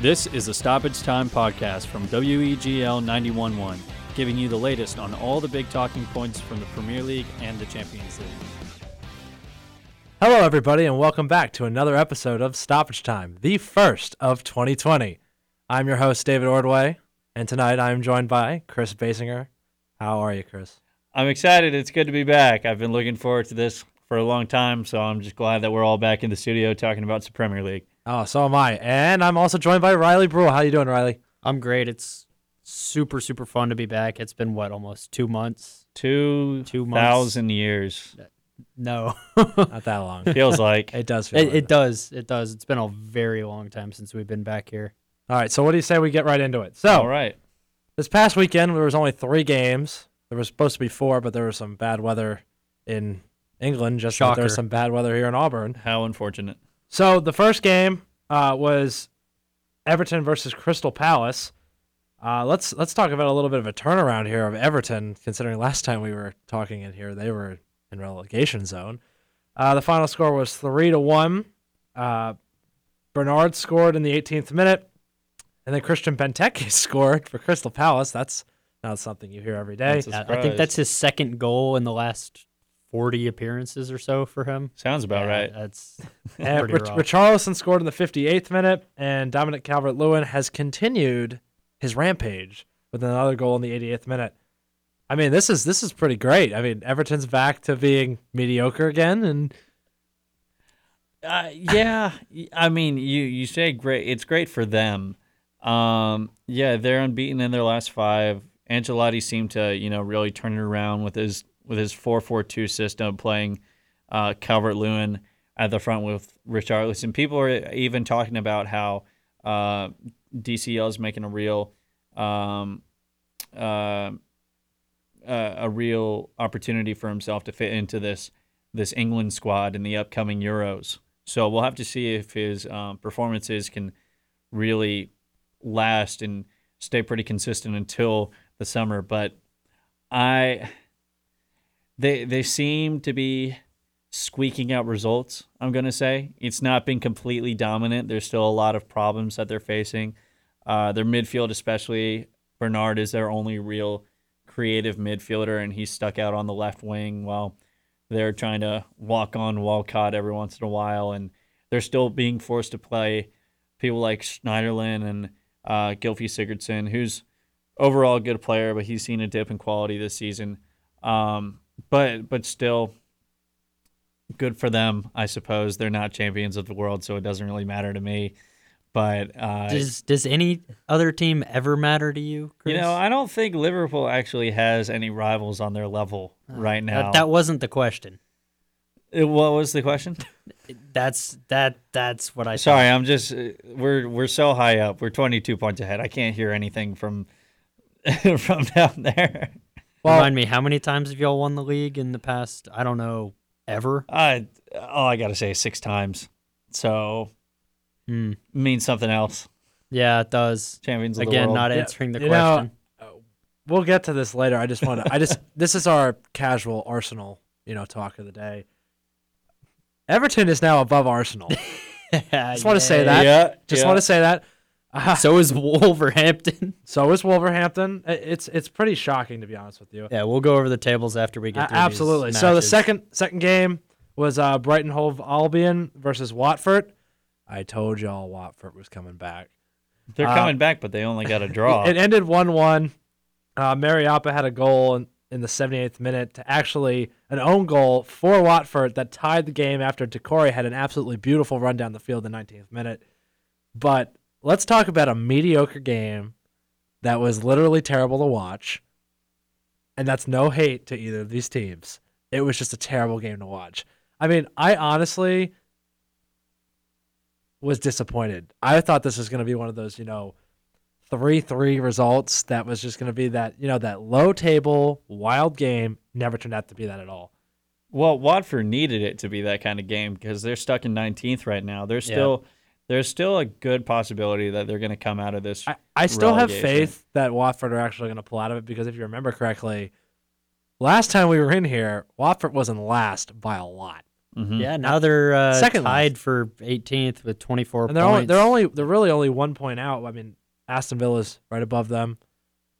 This is a Stoppage Time podcast from WEGL 911, giving you the latest on all the big talking points from the Premier League and the Champions League. Hello, everybody, and welcome back to another episode of Stoppage Time, the first of 2020. I'm your host, David Ordway, and tonight I'm joined by Chris Basinger. How are you, Chris? I'm excited. It's good to be back. I've been looking forward to this for a long time, so I'm just glad that we're all back in the studio talking about the Premier League. Oh, so am I. And I'm also joined by Riley Brule. How you doing, Riley? I'm great. It's super super fun to be back. It's been what almost two months. Two Two months. thousand years No, Not that long. feels like. it does feel it, like it does. It does. It's been a very long time since we've been back here. All right, so what do you say we get right into it? So, all right. this past weekend, there was only three games. There was supposed to be four, but there was some bad weather in England, just like there was some bad weather here in Auburn. How unfortunate. So the first game uh, was Everton versus Crystal Palace. Uh, let's let's talk about a little bit of a turnaround here of Everton, considering last time we were talking in here they were in relegation zone. Uh, the final score was three to one. Uh, Bernard scored in the 18th minute, and then Christian Benteke scored for Crystal Palace. That's not something you hear every day. That's a I- I surprise. think that's his second goal in the last 40 appearances or so for him. Sounds about Yeah, right. That's And pretty Rich- rough. Richarlison scored in the 58th minute, and Dominic Calvert-Lewin has continued his rampage with another goal in the 88th minute. I mean, this is this is pretty great. I mean, Everton's back to being mediocre again, and Uh, yeah, I mean, you you say great. It's great for them. Um, yeah, they're unbeaten in their last five. Ancelotti seemed to, you know, really turn it around with his with his four four two system, playing uh, Calvert Lewin at the front with Richarlison. People are even talking about how uh, DCL is making a real um, uh, uh, a real opportunity for himself to fit into this this England squad in the upcoming Euros. So we'll have to see if his um, performances can really last and stay pretty consistent until the summer. But I, they they seem to be squeaking out results. I'm gonna say it's not been completely dominant. There's still a lot of problems that they're facing. Uh, their midfield, especially Bernard, is their only real creative midfielder, and he's stuck out on the left wing while they're trying to walk on Walcott every once in a while, and they're still being forced to play people like Schneiderlin and uh, Sigurdsson, who's overall a good player, but he's seen a dip in quality this season. Um, but but still, good for them, I suppose. They're not champions of the world, so it doesn't really matter to me. But uh, does does any other team ever matter to you? Chris? you know, I don't think Liverpool actually has any rivals on their level right now. that, that wasn't the question. Uh, what was the question? That's that that's what I Sorry, thought. I'm just uh, we're we're so high up. We're 22 points ahead. I can't hear anything from from down there. Well, Remind me, how many times have y'all won the league in the past? I don't know, ever. I all I gotta say is six times. So Hmm. means something else. Yeah, it does. Champions of the Again, world. not Yeah, answering the you know, question. we'll get to this later. I just want to. I just this is our casual Arsenal, you know, talk of the day. Everton is now above Arsenal. just wanna say that. yeah, Just yeah. want to say that. Uh, So is Wolverhampton. so is Wolverhampton. It's it's pretty shocking to be honest with you. yeah, we'll go over the tables after we get through these absolutely. So the second second game was uh, Brighton Hove Albion versus Watford. I told y'all Watford was coming back. They're uh, coming back, but they only got a draw. It ended one one. Uh, Mariappa had a goal in, in the 78th minute to actually an own goal for Watford that tied the game after Decore had an absolutely beautiful run down the field in the 19th minute. But let's talk about a mediocre game that was literally terrible to watch. And that's no hate to either of these teams. It was just a terrible game to watch. I mean, I honestly was disappointed. I thought this was going to be one of those, you know, three three results that was just going to be that you know that low table wild game never turned out to be that at all well, Watford needed it to be that kind of game because they're stuck in 19th right now. They're still there's still a good possibility that they're going to come out of this. i, I still have faith that watford are actually going to pull out of it because if you remember correctly last time we were in here watford wasn't last by a lot Mhm. Yeah, now they're uh, Second tied for 18th with 24 and they're points. only they're only they're really only one point out. I mean, Aston Villa's right above them.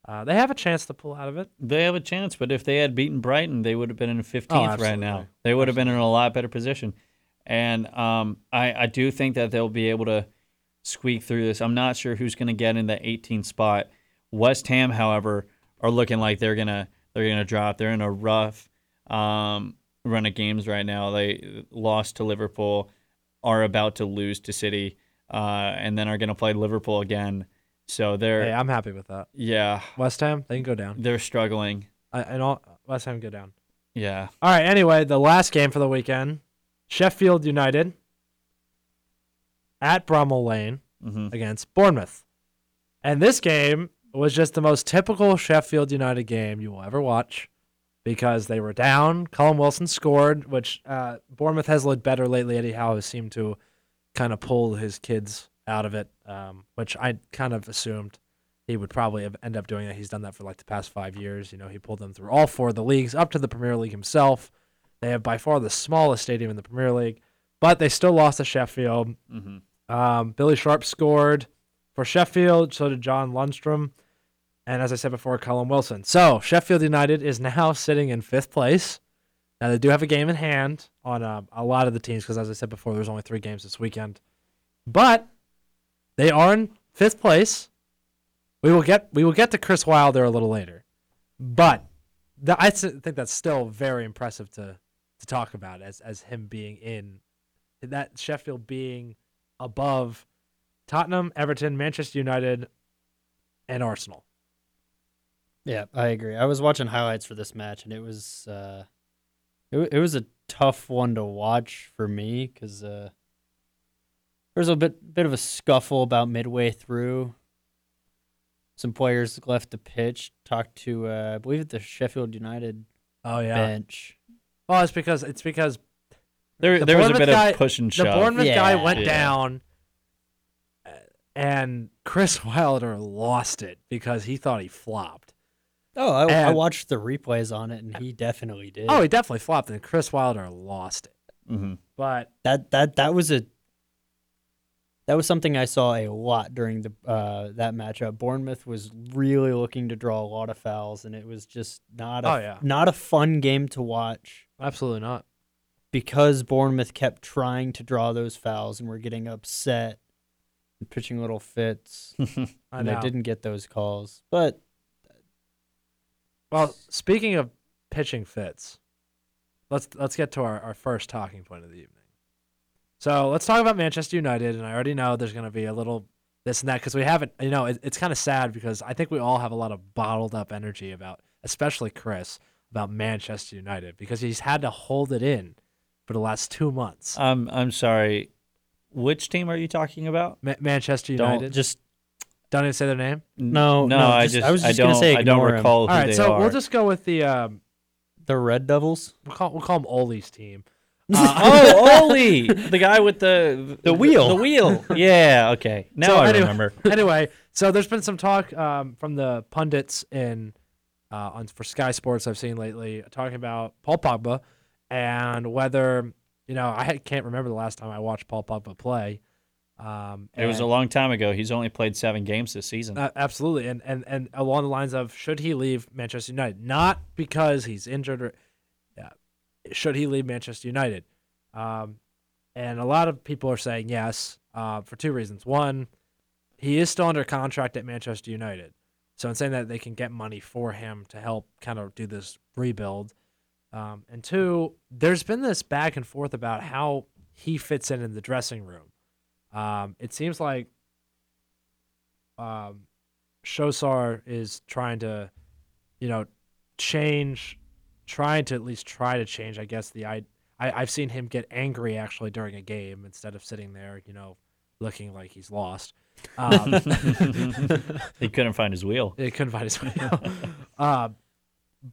Uh, they have a chance to pull out of it. They have a chance, but if they had beaten Brighton, they would have been in 15th Oh, right now. They would have been in a lot better position. And um, I, I do think that they'll be able to squeak through this. I'm not sure who's going to get in the 18th spot. West Ham, however, are looking like they're gonna they're gonna drop. They're in a rough um, run of games right now. They lost to Liverpool, are about to lose to City, uh, and then are going to play Liverpool again. So they're Hey, I'm happy with that. yeah West Ham, they can go down. they're struggling. I, and all West Ham go down. Yeah. All right. Anyway, the last game for the weekend, Sheffield United at Bramall Lane hmm against Bournemouth, and this game was just the most typical Sheffield United game you will ever watch, because they were down. Callum Wilson scored, which uh, Bournemouth has looked better lately. Eddie Howe has seemed to kind of pull his kids out of it, um, which I kind of assumed he would probably have end up doing that. He's done that for like the past five years. You know, he pulled them through all four of the leagues, up to the Premier League himself. They have by far the smallest stadium in the Premier League, but they still lost to Sheffield. hmm Um, Billy Sharp scored for Sheffield. So did John Lundstram. And as I said before, Callum Wilson. So Sheffield United is now sitting in fifth place. Now they do have a game in hand on uh, a lot of the teams because, as I said before, there's only three games this weekend. But they are in fifth place. We will get we will get to Chris Wilder a little later, but th- I think that's still very impressive to to talk about as as him being in that Sheffield being above Tottenham, Everton, Manchester United, and Arsenal. Yeah, I agree. I was watching highlights for this match, and it was uh, it, it was a tough one to watch for me because uh, there was a bit bit of a scuffle about midway through. Some players left the pitch. Talked to uh, I believe the Sheffield United Oh yeah. bench. Well, it's because it's because There, The there was a Bournemouth bit guy- of push and shove. the shove. Bournemouth guy went Yeah. down, uh, and Chris Wilder lost it because he thought he flopped. Oh, I, I watched the replays on it, and he definitely did. Oh, he definitely flopped, and Chris Wilder lost it. hmm But that that that was a that was something I saw a lot during the uh, that matchup. Bournemouth was really looking to draw a lot of fouls, and it was just not a Oh, yeah. not a fun game to watch absolutely not. because Bournemouth kept trying to draw those fouls and were getting upset and pitching little fits, and know. they didn't get those calls. But Well, speaking of pitching fits, let's let's get to our, our first talking point of the evening. So let's talk about Manchester United, and I already know there's going to be a little this and that because we haven't. You know, it, it's kind of sad because I think we all have a lot of bottled up energy about, especially Chris, about Manchester United because he's had to hold it in for the last two months. I'm I'm sorry. Which team are you talking about? Ma- Manchester don't United. just Don't even say their name. No, no, no, I just- just I was just gonna don't, say I don't recall who All right, they so are. we'll just go with the um, the Red Devils. we'll call we'll call him Ole's team. oh, Ole, the guy with the The wheel. The wheel. Yeah. Okay. Now So I anyway- remember. anyway, so there's been some talk um, from the pundits in uh, on for Sky Sports I've seen lately talking about Paul Pogba and whether you know I can't remember the last time I watched Paul Pogba play. Um, It was a long time ago. He's only played seven games this season. uh, absolutely, and, and and along the lines of should he leave Manchester United? Not because he's injured, or yeah, should he leave Manchester United? Um, and a lot of people are saying yes uh, for two reasons. One, he is still under contract at Manchester United, so in saying that they can get money for him to help kind of do this rebuild. Um, and two, there's been this back and forth about how he fits in in the dressing room. Um, it seems like um, Solskjaer is trying to, you know, change, trying to at least try to change. I guess the I, I I've seen him get angry actually during a game instead of sitting there, you know, looking like he's lost. Um, he couldn't find his wheel. he couldn't find his wheel. uh,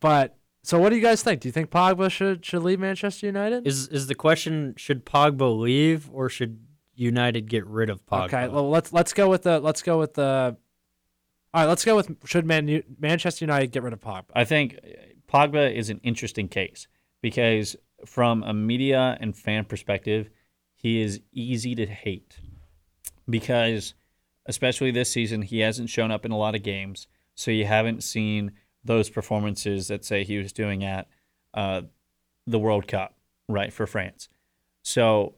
but so, what do you guys think? Do you think Pogba should should leave Manchester United? Is is the question should Pogba leave or should United get rid of Pogba? Okay, well let's let's go with the let's go with the. All right, let's go with should Man Manchester United get rid of Pogba? I think Pogba is an interesting case because from a media and fan perspective, he is easy to hate because, especially this season, he hasn't shown up in a lot of games. So you haven't seen those performances that say he was doing at uh, the World Cup, right, for France. So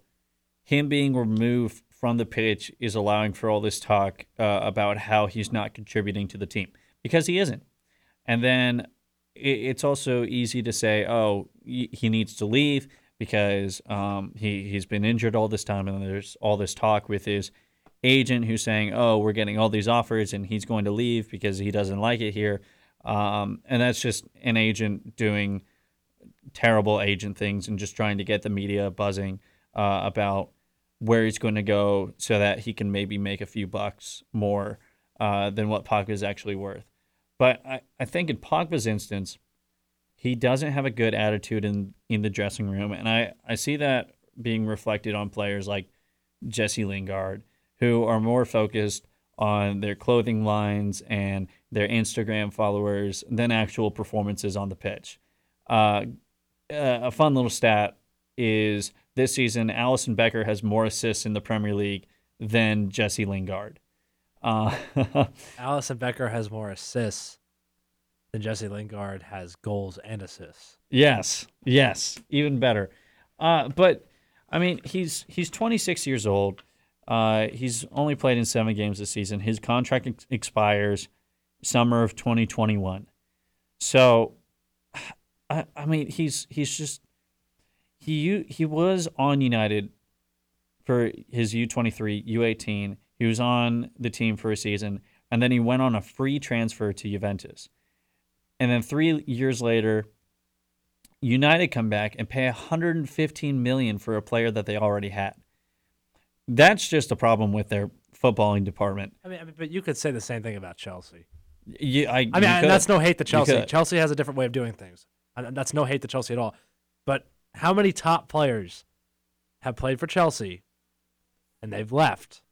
him being removed from the pitch is allowing for all this talk uh, about how he's not contributing to the team because he isn't. And then it's also easy to say, oh, he needs to leave because um, he, he's been injured all this time. And there's all this talk with his agent who's saying, oh, we're getting all these offers and he's going to leave because he doesn't like it here. Um, and that's just an agent doing terrible agent things and just trying to get the media buzzing uh, about where he's going to go so that he can maybe make a few bucks more uh, than what Pogba is actually worth. But I, I think in Pogba's instance, he doesn't have a good attitude in, in the dressing room. And I, I see that being reflected on players like Jesse Lingard, who are more focused on their clothing lines and their Instagram followers than actual performances on the pitch. Uh, a fun little stat is this season, Alisson Becker has more assists in the Premier League than Jesse Lingard. Uh, Alisson Becker has more assists than Jesse Lingard has goals and assists. Yes, yes, even better. Uh, but I mean, he's he's 26 years old. Uh, he's only played in seven games this season. His contract ex- expires summer of 2021. So, I, I mean, he's he's just he he was on United for his U23, U18. He was on the team for a season, and then he went on a free transfer to Juventus. And then three years later, United come back and pay 115 million for a player that they already had. That's just a problem with their footballing department. I mean, I mean but you could say the same thing about Chelsea. You, I, I mean, that's no hate to Chelsea. Chelsea has a different way of doing things. That's no hate to Chelsea at all. But how many top players have played for Chelsea and they've left?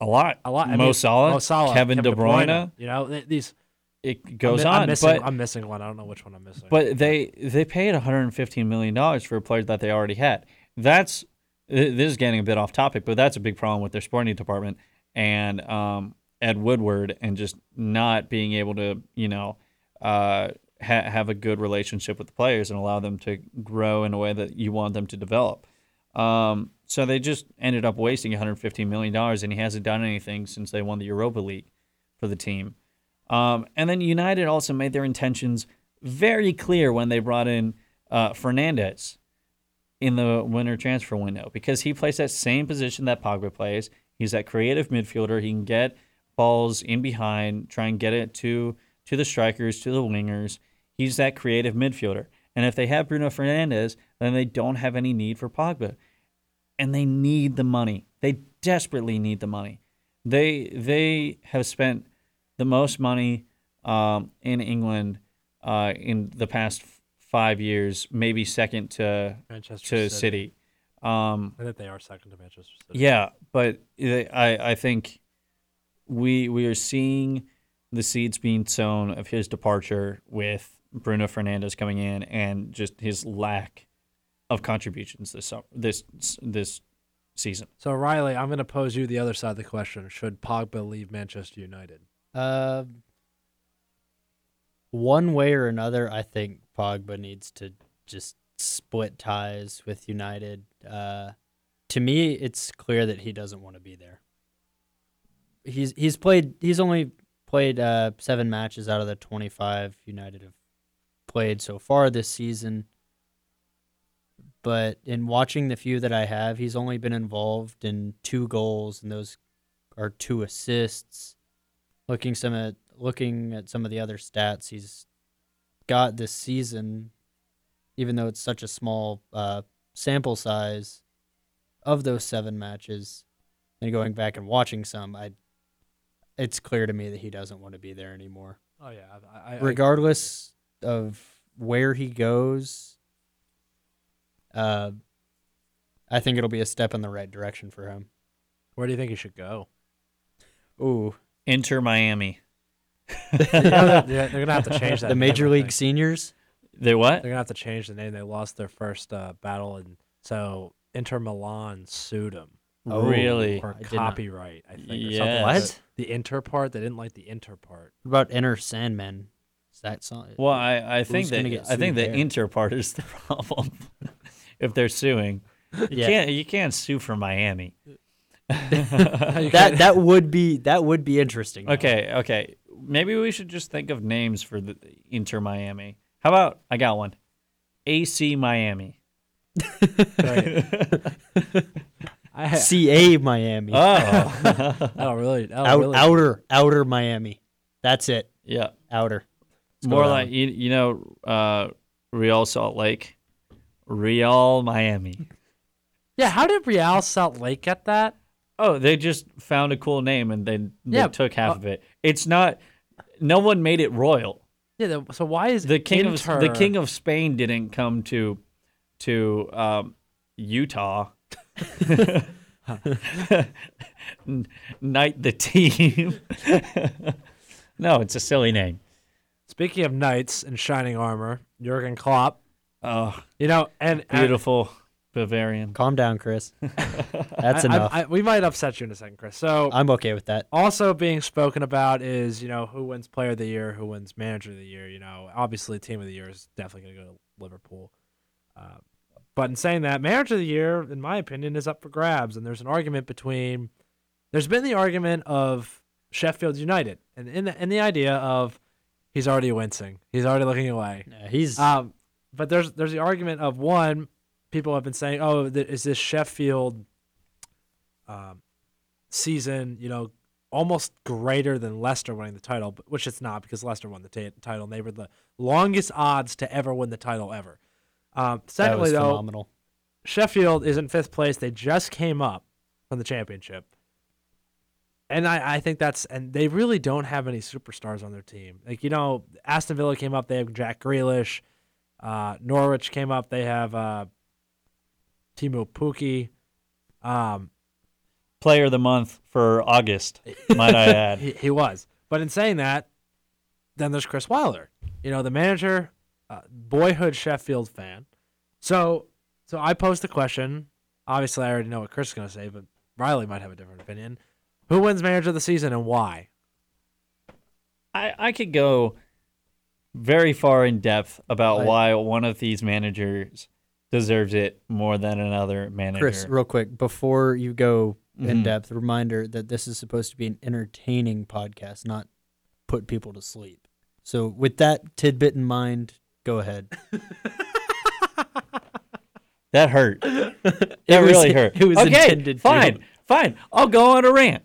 A lot. A lot. I Mo, mean, Salah, Mo Salah, Kevin, Kevin De, Bruyne, De Bruyne. You know, these. It goes I'm, on. I'm missing, but I'm missing one. I don't know which one I'm missing. But they they paid 115 million dollars for a player that they already had. That's this is getting a bit off topic, but that's a big problem with their sporting department and um, Ed Woodward and just not being able to, you know, uh, ha- have a good relationship with the players and allow them to grow in a way that you want them to develop. Um, so they just ended up wasting 115 million dollars, and he hasn't done anything since they won the Europa League for the team. Um, and then United also made their intentions very clear when they brought in uh, Fernandes in the winter transfer window because he plays that same position that Pogba plays. He's that creative midfielder. He can get balls in behind, try and get it to to the strikers, to the wingers. He's that creative midfielder. And if they have Bruno Fernandes, then they don't have any need for Pogba. And they need the money. They desperately need the money. They they have spent the most money um, in England uh, in the past five years, maybe second to Manchester to City. City. Um, I think they are second to Manchester City. yeah, but I I think we we are seeing the seeds being sown of his departure with Bruno Fernandes coming in and just his lack of contributions this this this season. So Riley, I'm going to pose you the other side of the question: Should Pogba leave Manchester United? Uh, one way or another, I think Pogba needs to just split ties with United. Uh, to me, it's clear that he doesn't want to be there. He's he's played. He's only played uh, seven matches out of the 25 United have played so far this season. But in watching the few that I have, he's only been involved in two goals, and those are two assists. Looking some at looking at some of the other stats he's got this season, even though it's such a small uh, sample size of those seven matches, and going back and watching some, I it's clear to me that he doesn't want to be there anymore. Oh yeah, I, I, Regardless of where he goes, uh, I think it'll be a step in the right direction for him. Where do you think he should go? Ooh, Inter Miami. yeah, they're gonna have to change that. the name, Major I League think. Seniors. They what? They're gonna have to change the name. They lost their first uh, battle, and so Inter Milan sued them Oh, Really? for I did not- copyright. I think. Or Yes. something. What? The Inter part. They didn't like the Inter part. What about Enter Sandman? Is that song? Well, I, I think that gonna get I think sued the there? inter part is the problem. if they're suing, you Yeah. can't you can't sue for Miami. that that would be that would be interesting. though. Okay, okay. Maybe we should just think of names for the Inter Miami. How about I got one, AC Miami. Right. I, CA Miami. Oh, I don't really. I don't Out, really outer outer Miami. That's it. yeah. Outer. Let's More like you, you know, uh, Real Salt Lake, Real Miami. Yeah. How did Real Salt Lake get that? Oh, they just found a cool name and they, they Yeah, took half uh, of it. It's not. No one made it royal. Yeah. The, so why is The king Inter, of the king of Spain didn't come to to um, Utah. Knight the team. no, it's a silly name. Speaking of knights in shining armor, Jurgen Klopp. Oh, You know, and and beautiful Bavarian. Calm down, Chris. That's I- I- enough. I- we might upset you in a second, Chris. So I'm okay with that. also being spoken about is you know who wins player of the year who wins manager of the year you know obviously team of the year is definitely going to go to liverpool uh, but in saying that manager of the year in my opinion is up for grabs and there's an argument between there's been the argument of sheffield united and in the, in the idea of he's already wincing he's already looking away Yeah, he's um, but there's there's the argument of one, people have been saying, oh, th- is this Sheffield um, season, you know, almost greater than Leicester winning the title, but- which it's not because Leicester won the ta title and they were the longest odds to ever win the title ever. Um, secondly, though, phenomenal. Sheffield is in fifth place. They just came up from the championship. And I, I think that's and they really don't have any superstars on their team. Like, you know, Aston Villa came up, they have Jack Grealish. Uh, Norwich came up, they have uh Teemu Pukki. Um Player of the month for August, might I add. he, he was. But in saying that, then there's Chris Wilder. You know, the manager, uh, boyhood Sheffield fan. So, so I posed the question. Obviously, I already know what Chris is going to say, but Riley might have a different opinion. Who wins manager of the season and why? I, I could go very far in depth about why one of these managers deserves it more than another manager. Chris, real quick, before you go in Mhm. depth, reminder that this is supposed to be an entertaining podcast, not put people to sleep. So, with that tidbit in mind, go ahead. that hurt. That was- really hurt. it was okay, intended to. fine, fine. I'll go on a rant.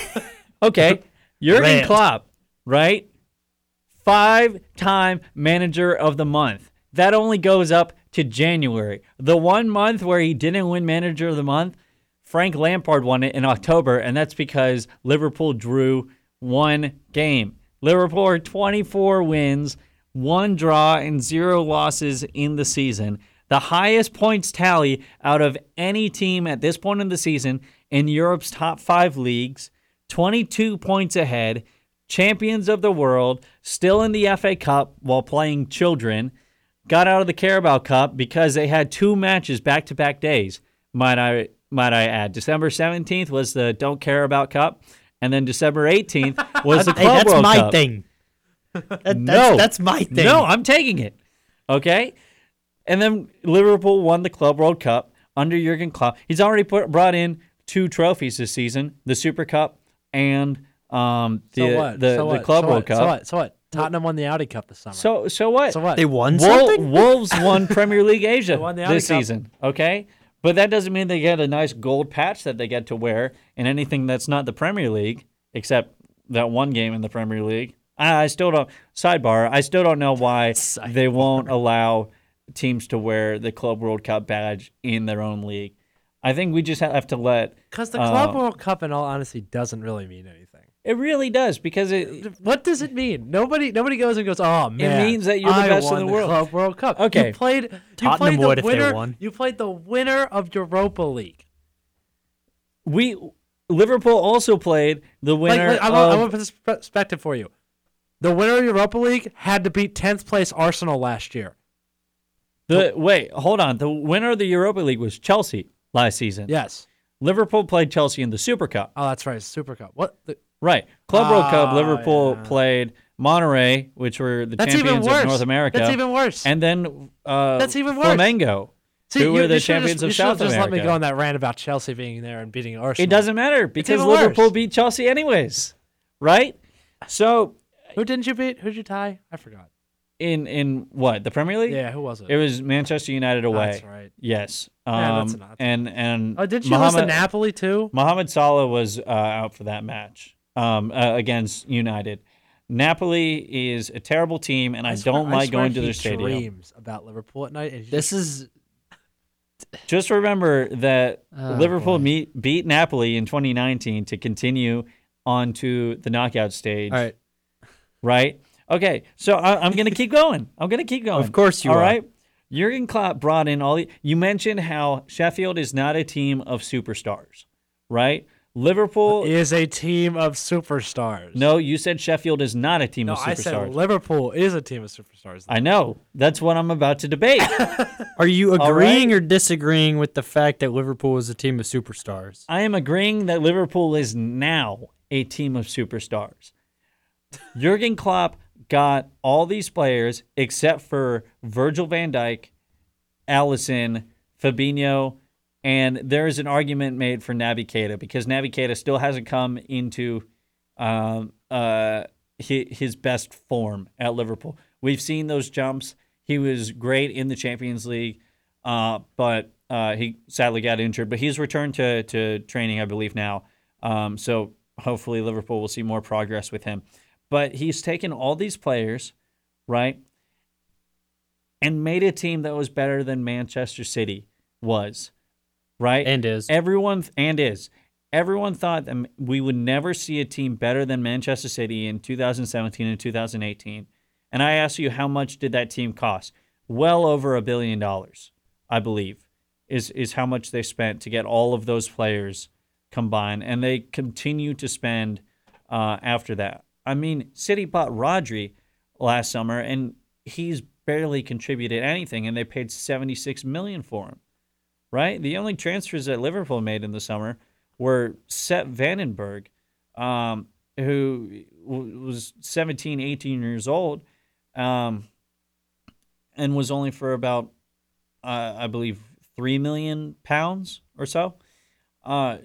okay, Jurgen Rant. Klopp, right? Five-time manager of the month. That only goes up to January. The one month where he didn't win manager of the month, Frank Lampard won it in October, and that's because Liverpool drew one game. Liverpool are 24 wins, one draw, and zero losses in the season. The highest points tally out of any team at this point in the season in Europe's top five leagues, 22 points ahead, champions of the world, still in the FA Cup while playing children, got out of the Carabao Cup because they had two matches back to back days. Might I might I add? December 17th was the Don't Care About Cup, and then December 18th was the hey, Club that's World my Cup. thing. That- that's, No. that's my thing. No, I'm taking it. Okay? And then Liverpool won the Club World Cup under Jurgen Klopp. He's already put, brought in two trophies this season, the Super Cup and um, the, so what? the, so the what? Club so World what? Cup. So what? So what? Tottenham won the Audi Cup this summer. So, so what? So what? they won Wol- something. Wolves won Premier League Asia won the Audi this Cup. season, okay? But that doesn't mean they get a nice gold patch that they get to wear in anything that's not the Premier League, except that one game in the Premier League. I, I still don't. Sidebar: I still don't know why they won't allow teams to wear the Club World Cup badge in their own league. I think we just have to let. Because the Club uh, World Cup, in all honesty, doesn't really mean anything. It really does because it. What does it mean? Nobody, nobody goes and goes. Oh man, it means that you're the I best in the world." Club World Cup. Okay. you played. You Tottenham played the would winner. won. You played the winner of Europa League. We Liverpool also played the winner like, I, of. want, I want to put this perspective for you. The winner of Europa League had to beat 10th place Arsenal last year. The wait, hold on. The winner of the Europa League was Chelsea last season. Yes. Liverpool played Chelsea in the Super Cup. Oh, that's right. Super Cup. What? The, Right. Club World Cup, Ah, Liverpool yeah. played Monterrey, which were the that's even champions worse. of North America. That's even worse. and then uh, That's even worse. Flamengo, See, who you- were the champions just, of South just America. let me go on that rant about Chelsea being there and beating Arsenal. It doesn't matter because Liverpool worse. beat Chelsea anyways, right? So Who didn't you beat? Who'd you tie? I forgot. in in what the Premier League? Yeah, who was it? It was Manchester United away. That's right. Yes. Yeah, that's Um, enough. and and Oh, did you lose to Napoli too? Mohamed Salah was uh, out for that match um, uh, against United. Napoli is a terrible team, and I, swear- don't like swear going to he their stadium. Dreams about Liverpool at night. and he This is Just remember that Oh, Liverpool meet, beat Napoli in 2019 to continue on to the knockout stage. all right. Right? Okay, so I, I'm going to keep going. I'm going to keep going. Of course you All are. right. Jurgen Klopp brought in all the. You mentioned how Sheffield is not a team of superstars, right? Liverpool. is a team of superstars. no, you said Sheffield is not a team no, of I superstars. said Liverpool is a team of superstars. I know. That's what I'm about to debate. Are you agreeing right. or disagreeing with the fact that Liverpool is a team of superstars? I am agreeing that Liverpool is now a team of superstars. Jurgen Klopp got all these players except for Virgil van Dijk, Alisson, Fabinho, and there is an argument made for Keita because Keita still hasn't come into um, uh, his best form at Liverpool. We've seen those jumps. He was great in the Champions League, uh, but uh, he sadly got injured. But he's returned to, to training, I believe, now. Um, so hopefully Liverpool will see more progress with him. But he's taken all these players, right, and made a team that was better than Manchester City was, right? And is. Everyone and is. Everyone thought that we would never see a team better than Manchester City in 2017 and 2018. And I ask you, how much did that team cost? Well over a billion dollars, I believe, is is how much they spent to get all of those players combined, and they continue to spend uh, after that. I mean, City bought Rodri last summer, and he's barely contributed anything, and they paid 76 million for him right? The only transfers that Liverpool made in the summer were Sepp van den Berg, um, who was 17, 18 years old, um, and was only for about, uh, I believe, three million pounds or so. Uh,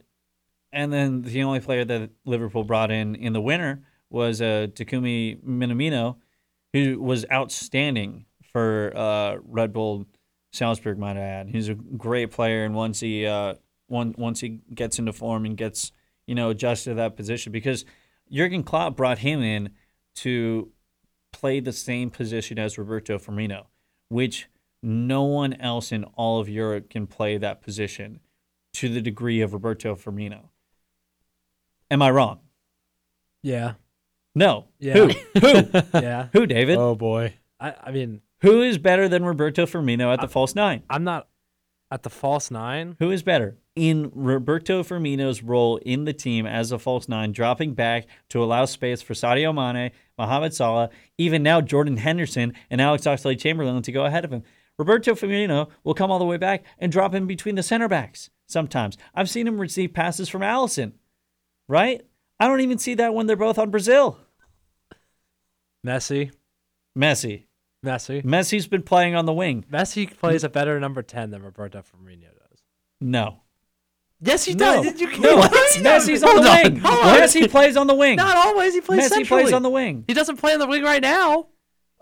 and then the only player that Liverpool brought in in the winter was uh, Takumi Minamino, who was outstanding for uh, Red Bull Salzburg, might I add. He's a great player, and once he uh, one, once he gets into form and gets you know adjusted to that position, because Jurgen Klopp brought him in to play the same position as Roberto Firmino, which no one else in all of Europe can play that position to the degree of Roberto Firmino. Am I wrong? Yeah, No. Yeah. Who? Who? yeah. Who, David? Oh boy. I, I mean, Who is better than Roberto Firmino at the false nine? I'm not at the false nine. Who is better in Roberto Firmino's role in the team as a false nine, dropping back to allow space for Sadio Mane, Mohamed Salah, even now Jordan Henderson and Alex Oxlade-Chamberlain to go ahead of him. Roberto Firmino will come all the way back and drop in between the center backs sometimes. I've seen him receive passes from Alisson, right? I don't even see that when they're both on Brazil. Messi, Messi. Messi, Messi's been playing on the wing. Messi plays a better number ten than Roberto Firmino does. No. Yes, he No. does. You can't. No. What? Messi's on Hold the wing. hold on. Messi plays on the wing. Not always. He plays Messi centrally. plays on the wing. He doesn't play on the wing right now.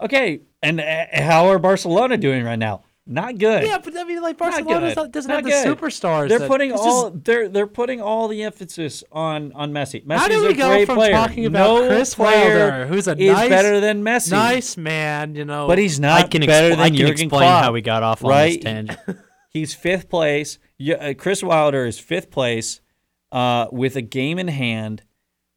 Okay, and uh, how are Barcelona doing right now? Not good. Yeah, but I mean, like Barcelona good. doesn't Not have the superstars. They're that- putting all just- they're they're putting all the emphasis on on Messi. Messi's How do we a go great from player. talking about no Chris Wilder, who's a is nice- better than Messi, nice man, you know. but he's not I can, better expl- than I can Jurgen explain Klopp. how we got off on right? this tangent. He's fifth place. Uh, Chris Wilder is fifth place uh, with a game in hand.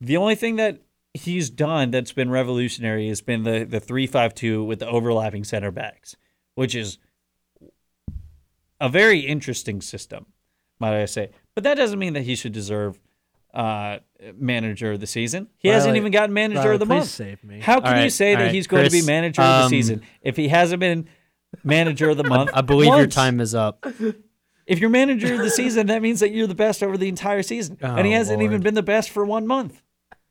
The only thing that he's done that's been revolutionary has been the the three five two with the overlapping center backs, which is a very interesting system, might I say. But that doesn't mean that he should deserve uh, manager of the season. He hasn't even gotten manager Riley, of the please month. save me. How can All you say that right, he's going to be Chris, manager of the um, season if he hasn't been manager of the month? I believe your time is up. If you're manager of the season, that means that you're the best over the entire season, and he Oh, hasn't even been the best for one month.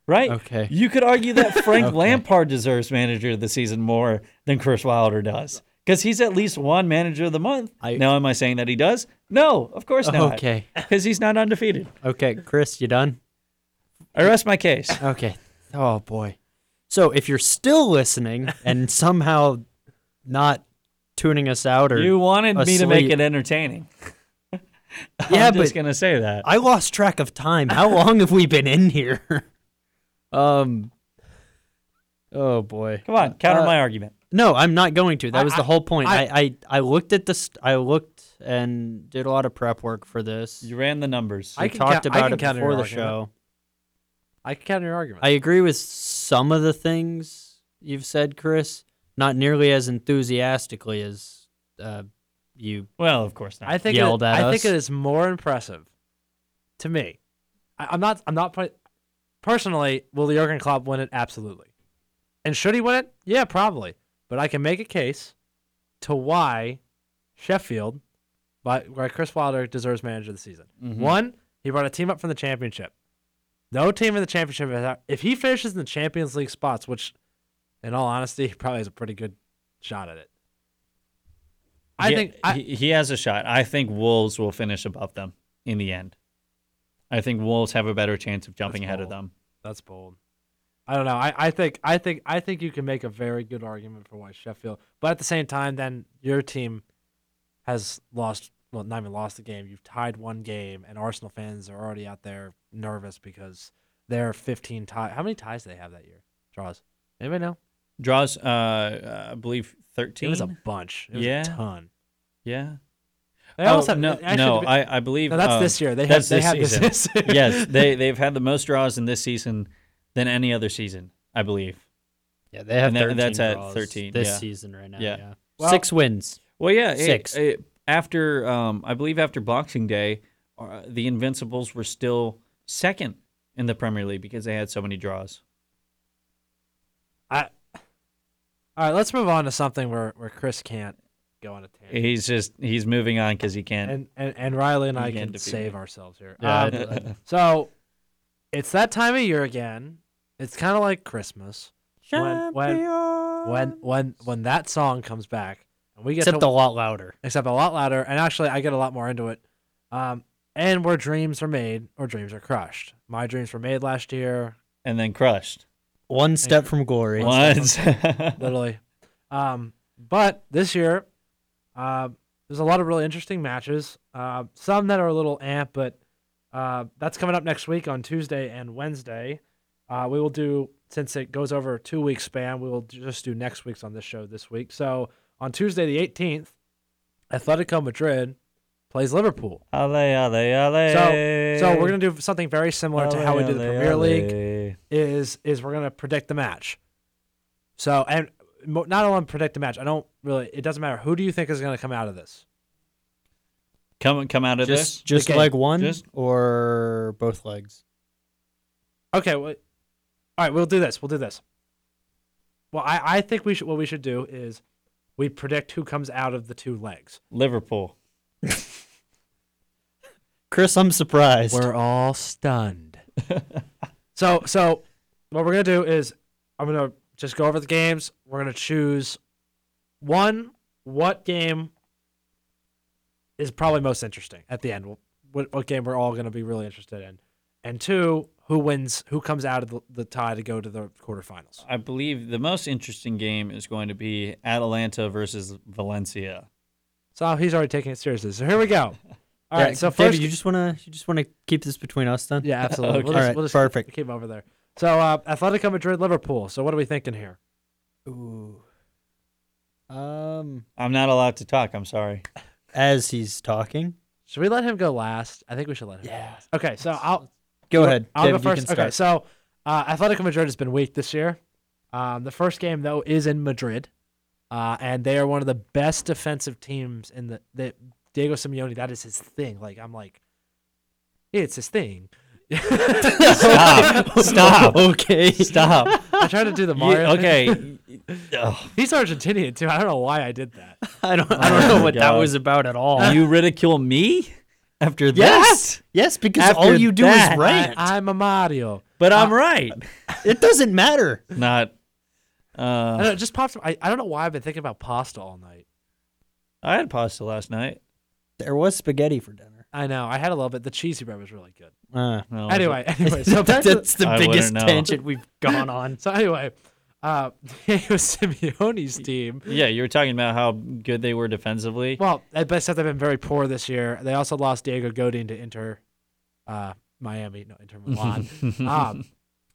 Right? Okay. You could argue that Frank Okay. Lampard deserves manager of the season more than Chris Wilder does. Because he's at least one manager of the month. I- now, am I saying that he does? No, of course not. Okay. Because he's not undefeated. Okay, Chris, you done? I rest my case. Okay. Oh boy. So if you're still listening and somehow not tuning us out or You wanted me to make it entertaining. Yeah, I'm just gonna say that. I lost track of time. How long have we been in here? um Oh boy. Come on, counter Uh, my argument. No, I'm not going to. That I- was the whole point. I, I- I, I looked at this I looked and did a lot of prep work for this. You ran the numbers. I We talked count- I about can it counter before the argument. show. I can counter your argument. I agree with some of the things you've said, Chris. Not nearly as enthusiastically as uh, you. well, of course not. I think yelled it, at I us. think it is more impressive to me. I, I'm not. I'm not. Personally, will the Jurgen Klopp win it? Absolutely. And should he win it? Yeah, probably. But I can make a case to why Sheffield, why, why Chris Wilder deserves manager of the season. Mhm. One, he brought a team up from the championship. No team in the championship. If he finishes in the Champions League spots, which, in all honesty, he probably has a pretty good shot at it. I He- think I, he, he has a shot. I think Wolves will finish above them in the end. I think Wolves have a better chance of jumping ahead of them. That's bold. I don't know. I, I think I think I think you can make a very good argument for why Sheffield, but at the same time, then your team has lost. Well, not even lost the game. You've tied one game, and Arsenal fans are already out there nervous because they're 15 ties. How many ties do they have that year? Draws. Anybody know? Draws, uh, I believe 13. It was a bunch. It was Yeah. a ton. yeah. They Oh, almost have, no, actually, no, be- I, I believe no, that's um, this year. They have they this have this season. this yes, they they've had the most draws in this season than any other season, I believe. Yeah, they have And that- 13 that's at 13, this yeah. season right now. Yeah. Yeah, Well- six wins. Well, yeah, Six. it- after um, I believe after Boxing Day, uh, the Invincibles were still second in the Premier League because they had so many draws. I, all right, let's move on to something where, where Chris can't go on a tangent. He's just he's moving on because he can't. and, and and Riley and I can't can defeat save me. ourselves here. Yeah, Um, so it's that time of year again. It's kind of like Christmas when when when when when that song comes back and we get Except to, a lot louder. except a lot louder. And actually, I get a lot more into it. Um, and where dreams are made or dreams are crushed. My dreams were made last year, and then crushed One step from glory. once. literally. Um, but this year, uh, there's a lot of really interesting matches. Uh, some that are a little amp, but uh, that's coming up next week on Tuesday and Wednesday. Uh, we will do since it goes over a two week span. We will just do next week's on this show this week. So on Tuesday the 18th, Atletico Madrid plays Liverpool. Ale, ale, ale. So so we're gonna do something very similar to how we do the Ale, Premier League is is we're gonna predict the match. So and not only predict the match. I don't really. It doesn't matter. Who do you think is gonna come out of this? Come come out of Just this. just game. leg one Just- or both legs. Okay. Well, all right. We'll do this. We'll do this. Well, I I think we should. What we should do is we predict who comes out of the two legs. Liverpool. Chris, I'm surprised. We're all stunned. so so what we're gonna do is I'm gonna just go over the games. We're gonna choose one. What game is probably most interesting at the end? What, what game we're all gonna be really interested in? And two, who wins? Who comes out of the, the tie to go to the quarterfinals? I believe the most interesting game is going to be Atalanta versus Valencia. So he's already taking it seriously. So here we go. All Yeah, right. So David, first, you just wanna you just wanna keep this between us then? yeah, absolutely. We'll just, All right, we'll just perfect. Keep, keep over there. So uh, Atletico Madrid, Liverpool. So what are we thinking here? Ooh. Um, I'm not allowed to talk. I'm sorry. as he's talking, Should we let him go last? I think we should let him. go Yeah. last. Okay, so I'll go ahead. I'll David, go you first. Okay, so uh, Atletico Madrid has been weak this year. Um, the first game though is in Madrid, uh, and they are one of the best defensive teams in the. the Diego Simeone, that is his thing. Like I'm like, it's his thing. Stop! Stop! okay. Stop! I tried to do the Mario. thing. okay. Ugh. He's Argentinian too. I don't know why I did that. I don't. I Oh don't know my what that was about at all. you ridicule me after this? yes. that? Yes, because After all you do that, is right. I, am a Mario. But I'm Uh, right. it doesn't matter. Not. I Uh, don't know, it just popped. I, I don't know why I've been thinking about pasta all night. I had pasta last night. There was spaghetti for dinner. I know. I had a little bit. The cheesy bread was really good. Uh, No, Anyway, anyway. So back to, that's the I biggest tangent we've gone on. so anyway, uh, Diego Simeone's team. Yeah, you were talking about how good they were defensively. Well, at best, they've been very poor this year. They also lost Diego Godin to Inter, uh, Miami, no Inter Milan. um,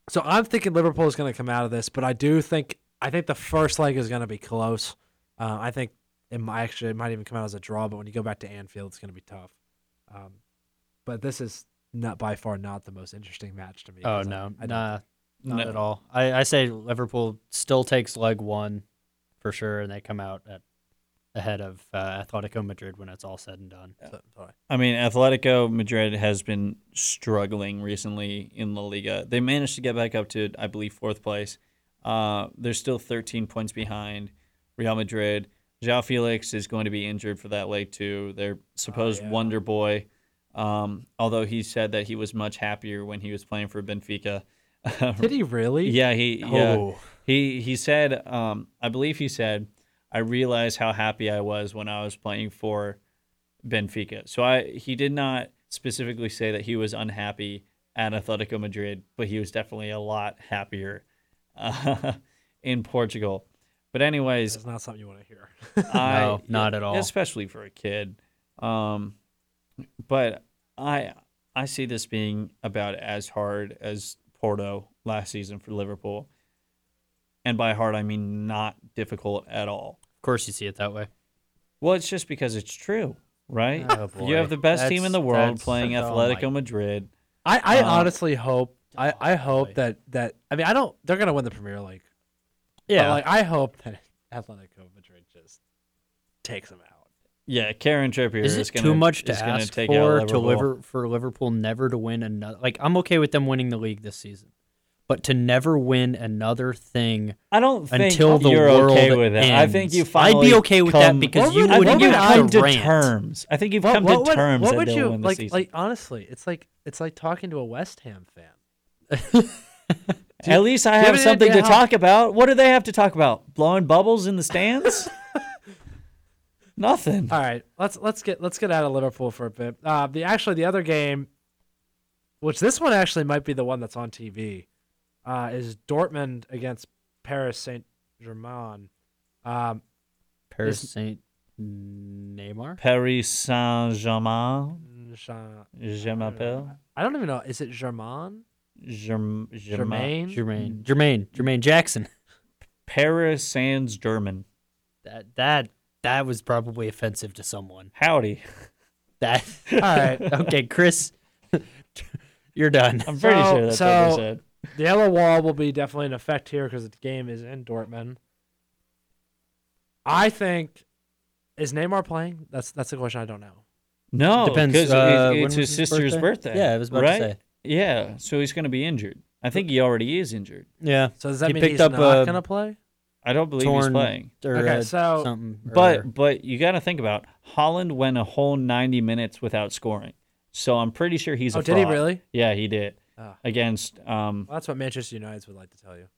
so I'm thinking Liverpool is going to come out of this, but I do think I think the first leg is going to be close. Uh, I think it might actually it might even come out as a draw, but when you go back to Anfield, it's going to be tough. Um, but this is not by far not the most interesting match to me. Oh no, I don't- nah, not No. at all. I, I say Liverpool still takes leg one for sure, and they come out at ahead of uh, Atletico Madrid when it's all said and done. so- I mean, Atletico Madrid has been struggling recently in La Liga. They managed to get back up to, I believe, fourth place. Uh, they're still 13 points behind Real Madrid. João Felix is going to be injured for that leg too. Their supposed yeah. wonder boy, um, although he said that he was much happier when he was playing for Benfica. Did he really? yeah, he yeah. Oh. He he said, um, I believe he said, I realized how happy I was when I was playing for Benfica. So I he did not specifically say that he was unhappy at Atletico Madrid, but he was definitely a lot happier uh, in Portugal. But anyways, it's not something you want to hear. I, No, not at all. especially for a kid. Um, but I I see this being about as hard as Porto last season for Liverpool, and by hard I mean not difficult at all. Of course, you see it that way. Well, it's just because it's true, right? Oh, you have the best team in the world that's- playing oh my Atletico Madrid. I, I Uh, honestly hope I, I hope that that I mean I don't they're gonna win the Premier League. Yeah, But, like I hope that Athletic Madrid just takes them out. Yeah, Kieran Trippier is is, it gonna, too much to ask take for to Liverpool. liver, for Liverpool never to win another? Like, I'm okay with them winning the league this season, but to never win another thing I don't think until the you're world okay with that. I think you I'd finally be okay with that come- because What you would- I wouldn't think what you've come to to rant. terms. I think you've What- come what to would- terms what would you win the like season. like honestly, it's like it's like talking to a West Ham fan. At least I have have something to how- talk about. What do they have to talk about? Blowing bubbles in the stands? Nothing. All right, let's let's get let's get out of Liverpool for a bit. Uh, the actually the other game, which this one actually might be the one that's on TV, uh, is Dortmund against Paris Saint Germain. Um, Paris Is- Saint Neymar. Paris Saint Germain. Jean- Je m'appelle. I don't even know. Is it Germain? Germ- Germain. Germain? Jermaine, Jermaine, Jermaine Jackson. Paris Sans German. That that that was probably offensive to someone. Howdy. That All right. okay, Chris, you're done. I'm pretty So- sure that's what they said. The yellow wall will be definitely in effect here because the game is in Dortmund. I think is Neymar playing? That's that's a question I don't know. No, Depends. because uh, it's, it's was his sister's birthday. Yeah, I was about right? to say. Yeah, so he's going to be injured. I think he already is injured. Yeah, So does that He mean picked he's up, not uh, gonna play? I don't believe torn he's playing. or Okay, so- something. or- But but you got to think about Haaland went a whole 90 minutes without scoring. So I'm pretty sure he's a Oh, did he fraud. really? Yeah, he did. Oh. Against um Well, that's what Manchester United would like to tell you.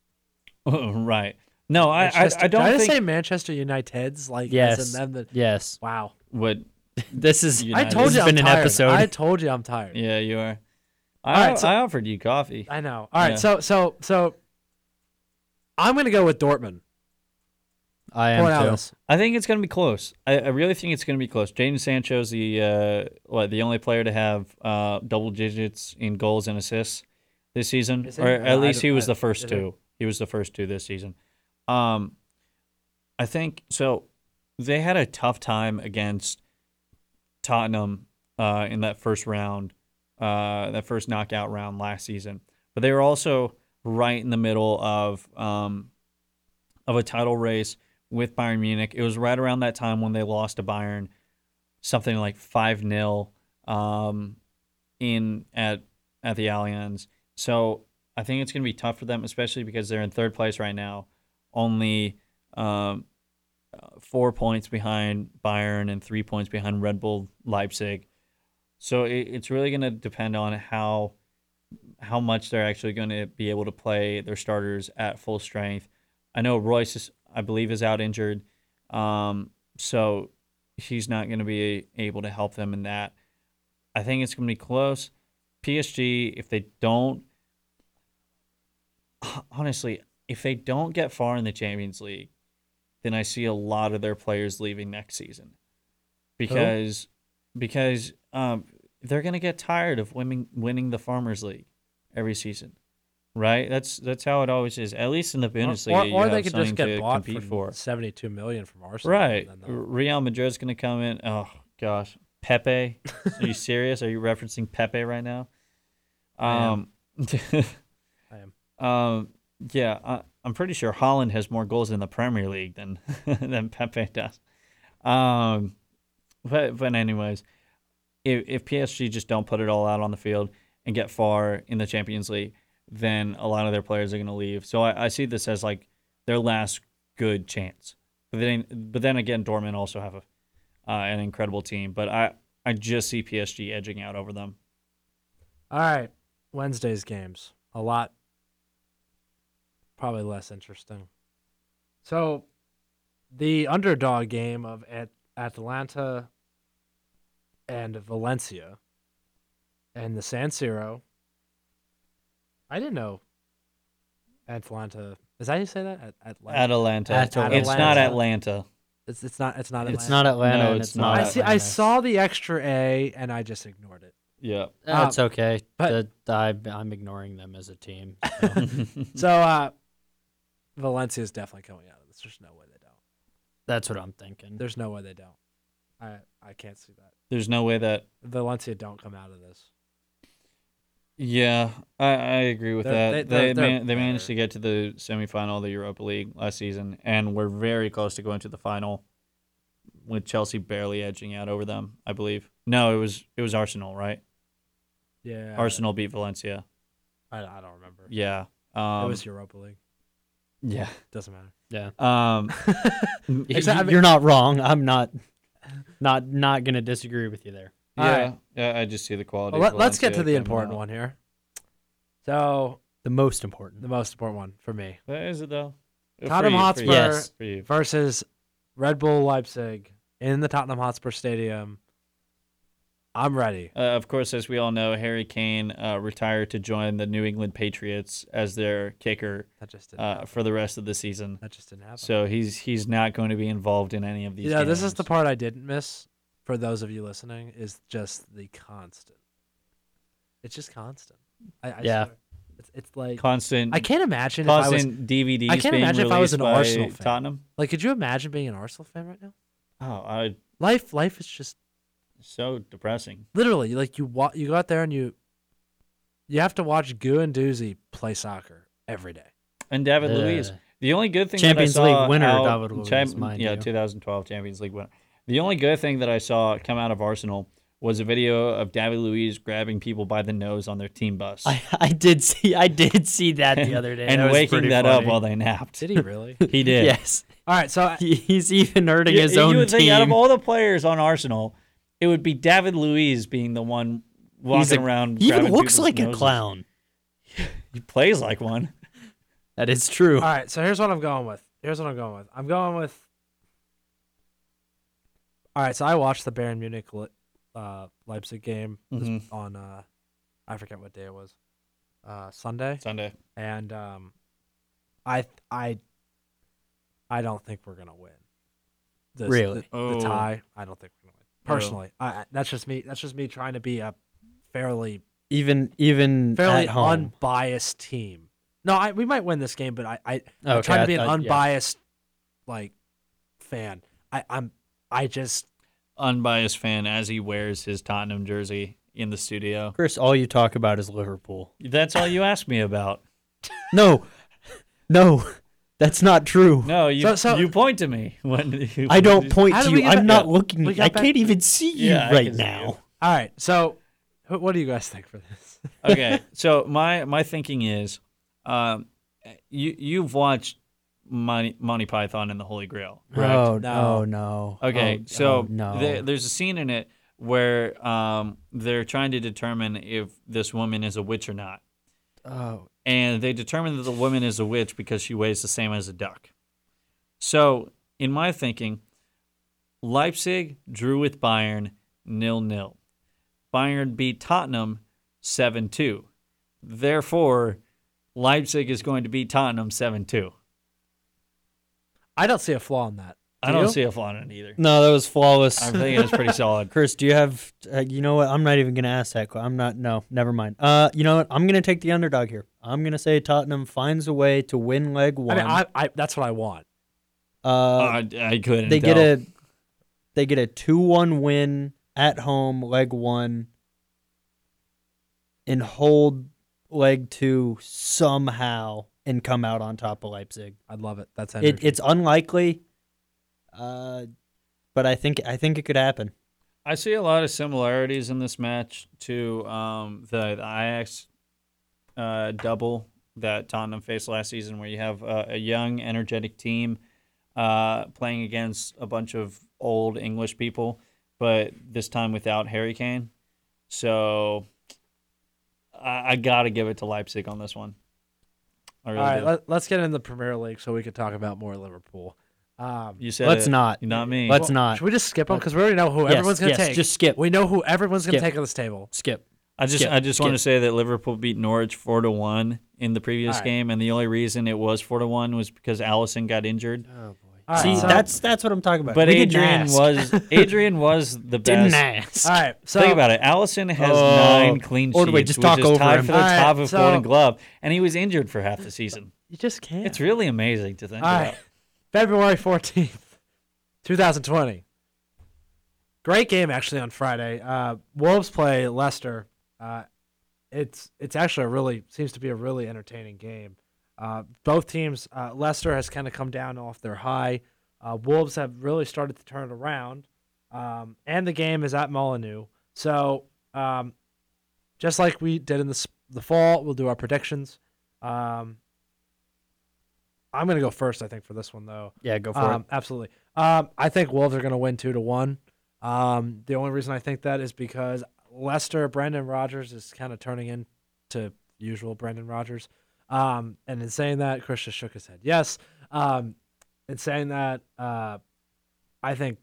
right. No, I I, Manchester- I don't Did I think say Manchester United's like? as yes, in them the- yes. wow. what This is. You I United. told This you has I'm been an tired. episode. I told you I'm tired. Yeah, you are. I, All right, so- I offered you coffee. I know. All right, Yeah. so so so I'm gonna go with Dortmund. I am out too. this. I think it's going to be close. I, I really think it's going to be close. Jadon Sancho's the uh, what the only player to have uh, double digits in goals and assists this season, Is or at I least he was I- the first is he? two. He was the first two this season. Um, I think so. They had a tough time against Tottenham uh, in that first round, uh, that first knockout round last season. But they were also right in the middle of um, of a title race with Bayern Munich. It was right around that time when they lost to Bayern, something like five 0 um, in at at the Allianz. So I think it's going to be tough for them, especially because they're in third place right now, only um, uh, four points behind Bayern and three points behind Red Bull Leipzig. So it, it's really going to depend on how how much they're actually going to be able to play their starters at full strength. I know Reus, is, I believe, is out injured, um, so he's not going to be able to help them in that. I think it's going to be close. PSG, if they don't, honestly, if they don't get far in the Champions League, then I see a lot of their players leaving next season because because um, they're going to get tired of winning winning the Farmers League every season, right? That's that's how it always is. At least in the Bundesliga, or, or, or they could just get bought for for. seventy-two million from Arsenal. Right. they'll- Real Madrid's going to come in. Oh gosh, Pepe. Are you serious? Are you referencing Pepe right now? I am. Um, I am. Um, yeah, I, I'm pretty sure Haaland has more goals in the Premier League than than Pepe does. Um, but but anyways, if if PSG just don't put it all out on the field and get far in the Champions League, then a lot of their players are going to leave. So I, I see this as like their last good chance. But then but then again, Dortmund also have a uh, an incredible team. But I I just see PSG edging out over them. All right, Wednesday's games a lot, probably less interesting. So, the underdog game of At- Atlanta and Valencia, and the San Siro. I didn't know. Atlanta is that how you say that? At- Atlanta. Atalanta. Atalanta. It's not Atlanta. Atlanta. It's, it's not. It's not. Atlanta. It's not Atlanta. No, it's it's not. not. I see. I saw the extra A and I just ignored it. Yeah. That's okay. but- The- I, I'm ignoring them as a team. so. So uh Valencia is definitely coming out of this. There's no way they don't. That's what I'm thinking. There's no way they don't. I I can't see that. There's no way that. Valencia don't come out of this. Yeah, I, I agree with They're- that. they- They they're- they're man, they managed to get to the semifinal of the Europa League last season, and we're very close to going to the final, with Chelsea barely edging out over them. I believe. No, it was it was Arsenal, right? Yeah. Arsenal beat Valencia. I, I don't remember. Yeah. Um, it was Europa League. yeah. Doesn't matter. yeah. Um, Y- Except- I mean- You're not wrong. I'm not. Not not gonna disagree with you there. Yeah, right. yeah. I just see the quality. Well, of let, us get to the important out. one here. So The most important. the most important one for me That is it though. Oh, for Tottenham you- Hotspur Yes. for you. versus Red Bull Leipzig in the Tottenham Hotspur Stadium. I'm ready. Uh, of course, as we all know, Harry Kane uh, retired to join the New England Patriots as their kicker That just didn't uh, for the rest of the season. That just didn't happen. So he's he's not going to be involved in any of these. yeah, this is the part I didn't miss for those of you listening is just the constant. It's just constant. I, I Yeah. swear. It's, it's like constant. I can't imagine if I was constant DVDs. I can't being imagine if I was released an by Arsenal fan. Tottenham. like. Could you imagine being an Arsenal fan right now? Oh, I Life, life is just so depressing. literally like you wa- you go out there and you you have to watch Guendouzi play soccer every day. And David Uh, Luiz. The only good thing Champions that I saw League winner, out- David Luiz, Cham- mind yeah, you. 2012 Champions League winner. The only good thing that I saw come out of Arsenal was a video of David Luiz grabbing people by the nose on their team bus I, I did see I did see that the other day. and That waking pretty that up while they napped. Did he really? He did. Yes. All right, so He- He's even hurting You, his you own would think out of all the players on Arsenal, it would be David Luiz being the one walking a- around. He even looks people's like a clown. He plays like one. That is true. all right, so here's what I'm going with. Here's what I'm going with. I'm going with. All right, so I watched the Bayern Munich li- uh, Leipzig game this- Mhm. on uh, I forget what day it was, uh, Sunday, Sunday. and um, I I I don't think we're gonna win. This, Really? the, Oh. the tie. I don't think we're gonna win. Oh. Personally, I, I, that's just me. That's just me trying to be a fairly Even even fairly at home. unbiased team. No, I, we might win this game, but I, I I'm trying to I be an thought- yeah. unbiased like fan. I, I'm I just Unbiased fan as he wears his Tottenham jersey in the studio. Chris, all you talk about is Liverpool. That's all you ask me about. No, no, that's not true. No, you So- so- you point to me when you, I don't point How to did we you. get I'm back- not looking. we I back- can't even see you Yeah, I right can see now. you. all right. So, wh- what do you guys think for this? okay, so my my thinking is, um, you you've watched Monty, Monty Python and the Holy Grail, correct? Oh No. no, no. Okay, Oh, so oh, no. there- there's a scene in it where um, they're trying to determine if this woman is a witch or not, oh, and they determine that the woman is a witch because she weighs the same as a duck. So, in my thinking, Leipzig drew with Bayern nil nil. Bayern beat Tottenham seven two. Therefore, Leipzig is going to beat Tottenham seven two. I don't see a flaw in that. I Do don't you? see a flaw in it either. no, that was flawless. I'm thinking it's pretty solid. Chris, do you have? Uh, you know what? I'm not even gonna ask that. I'm not. No, never mind. Uh, you know what? I'm gonna take the underdog here. I'm gonna say Tottenham finds a way to win leg one. I mean, I, I that's what I want. uh, I, I couldn't. they tell. get a they get a two one win at home, leg one, and hold leg two somehow and come out on top of Leipzig. I'd love it. That's It, it's unlikely, uh, but I think I think it could happen. I see a lot of similarities in this match to um, the, the Ajax uh, double that Tottenham faced last season, where you have uh, a young, energetic team uh, playing against a bunch of old English people, but this time without Harry Kane. So I, I got to give it to Leipzig on this one. I All really right, do. let, let's get into the Premier League so we can talk about more Liverpool. Um, you said Let's it, not. not me. Let's well, not. Should we just skip them because we already know who Yes, everyone's gonna yes, take. just skip. We know who everyone's gonna Skip. take on this table. Skip. I just Skip, I just want to say that Liverpool beat Norwich four to one in the previous All right. game, and the only reason it was four to one was because Alisson got injured. Oh boy. All right, See, so- that's that's what I'm talking about. But We didn't Adrian ask. was Adrian was the best. didn't best. ask. All right, so Think about it. Alisson has Oh. nine clean Or sheets, do we just which talk is over tied him? for the All right, top of so- Golden Glove, and he was injured for half the season. You just can't. It's really amazing to think All about. right. February 14th, 2020. Great game actually on Friday. Uh, Wolves play Leicester. Uh, it's it's actually a really seems to be a really entertaining game. Uh, both teams, uh, Leicester has kind of come down off their high. Uh, Wolves have really started to turn it around, um, and the game is at Molineux. So um, just like we did in the the fall, we'll do our predictions. Um, I'm gonna go first, I think, for this one though. Yeah, go for Um, absolutely. Um, I think Wolves are going to win two to one. Um, the only reason I think that is because Leicester, Brendan Rodgers is kind of turning into usual Brendan Rodgers. Um, and in saying that, Chris just shook his head. Yes. Um, in saying that, uh, I think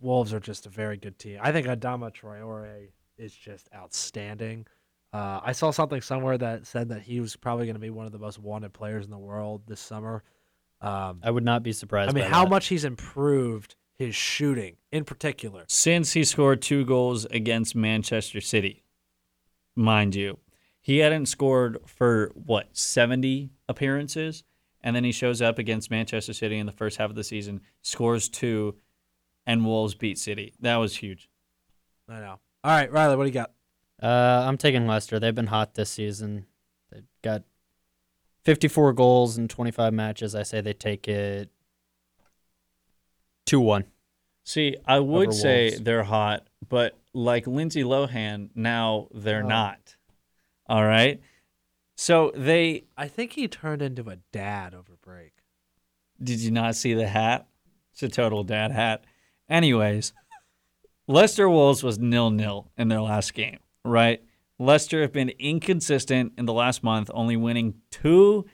Wolves are just a very good team. I think Adama Traore is just outstanding. Uh, I saw something somewhere that said that he was probably going to be one of the most wanted players in the world this summer. Um. I would not be surprised. I mean, how that. much he's improved his shooting in particular. Since he scored two goals against Manchester City, mind you, he hadn't scored for what seventy appearances, and then he shows up against Manchester City in the first half of the season, scores two, and Wolves beat City. That was huge. I know. All right, Riley, what do you got? Uh, I'm taking Leicester. They've been hot this season. They've got 54 goals in 25 matches. I say they take it 2 1. See, I would say they're hot, but like Lindsay Lohan, now they're Oh. not. All right. So they I think he turned into a dad over break. did you not see the hat? It's a total dad hat. Anyways, Leicester Wolves was nil nil in their last game, right? Leicester have been inconsistent in the last month, only winning two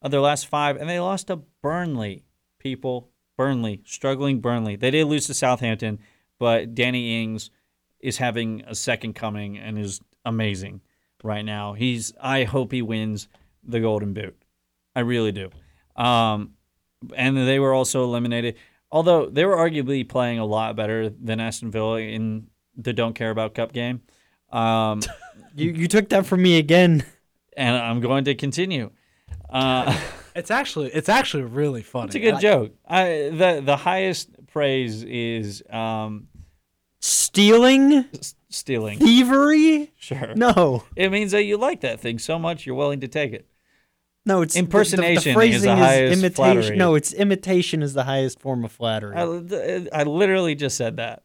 of their last five, and they lost to Burnley. People, Burnley, struggling Burnley. They did lose to Southampton, but Danny Ings is having a second coming and is amazing right now. He's. I hope he wins the Golden Boot. I really do. Um, and they were also eliminated. Although they were arguably playing a lot better than Aston Villa in the Don't Care About Cup game. Um, You, you took that from me again. and I'm going to continue. Uh, It's actually it's actually really funny. it's a good I- joke. I, the the highest praise is um, Stealing? s- stealing. Thievery? Sure, No. it means that you like that thing so much you're willing to take it. No, it's the- the- Impersonation The, is the highest imitation. flattery. No, it's imitation is the highest form of flattery. I, I literally just said that.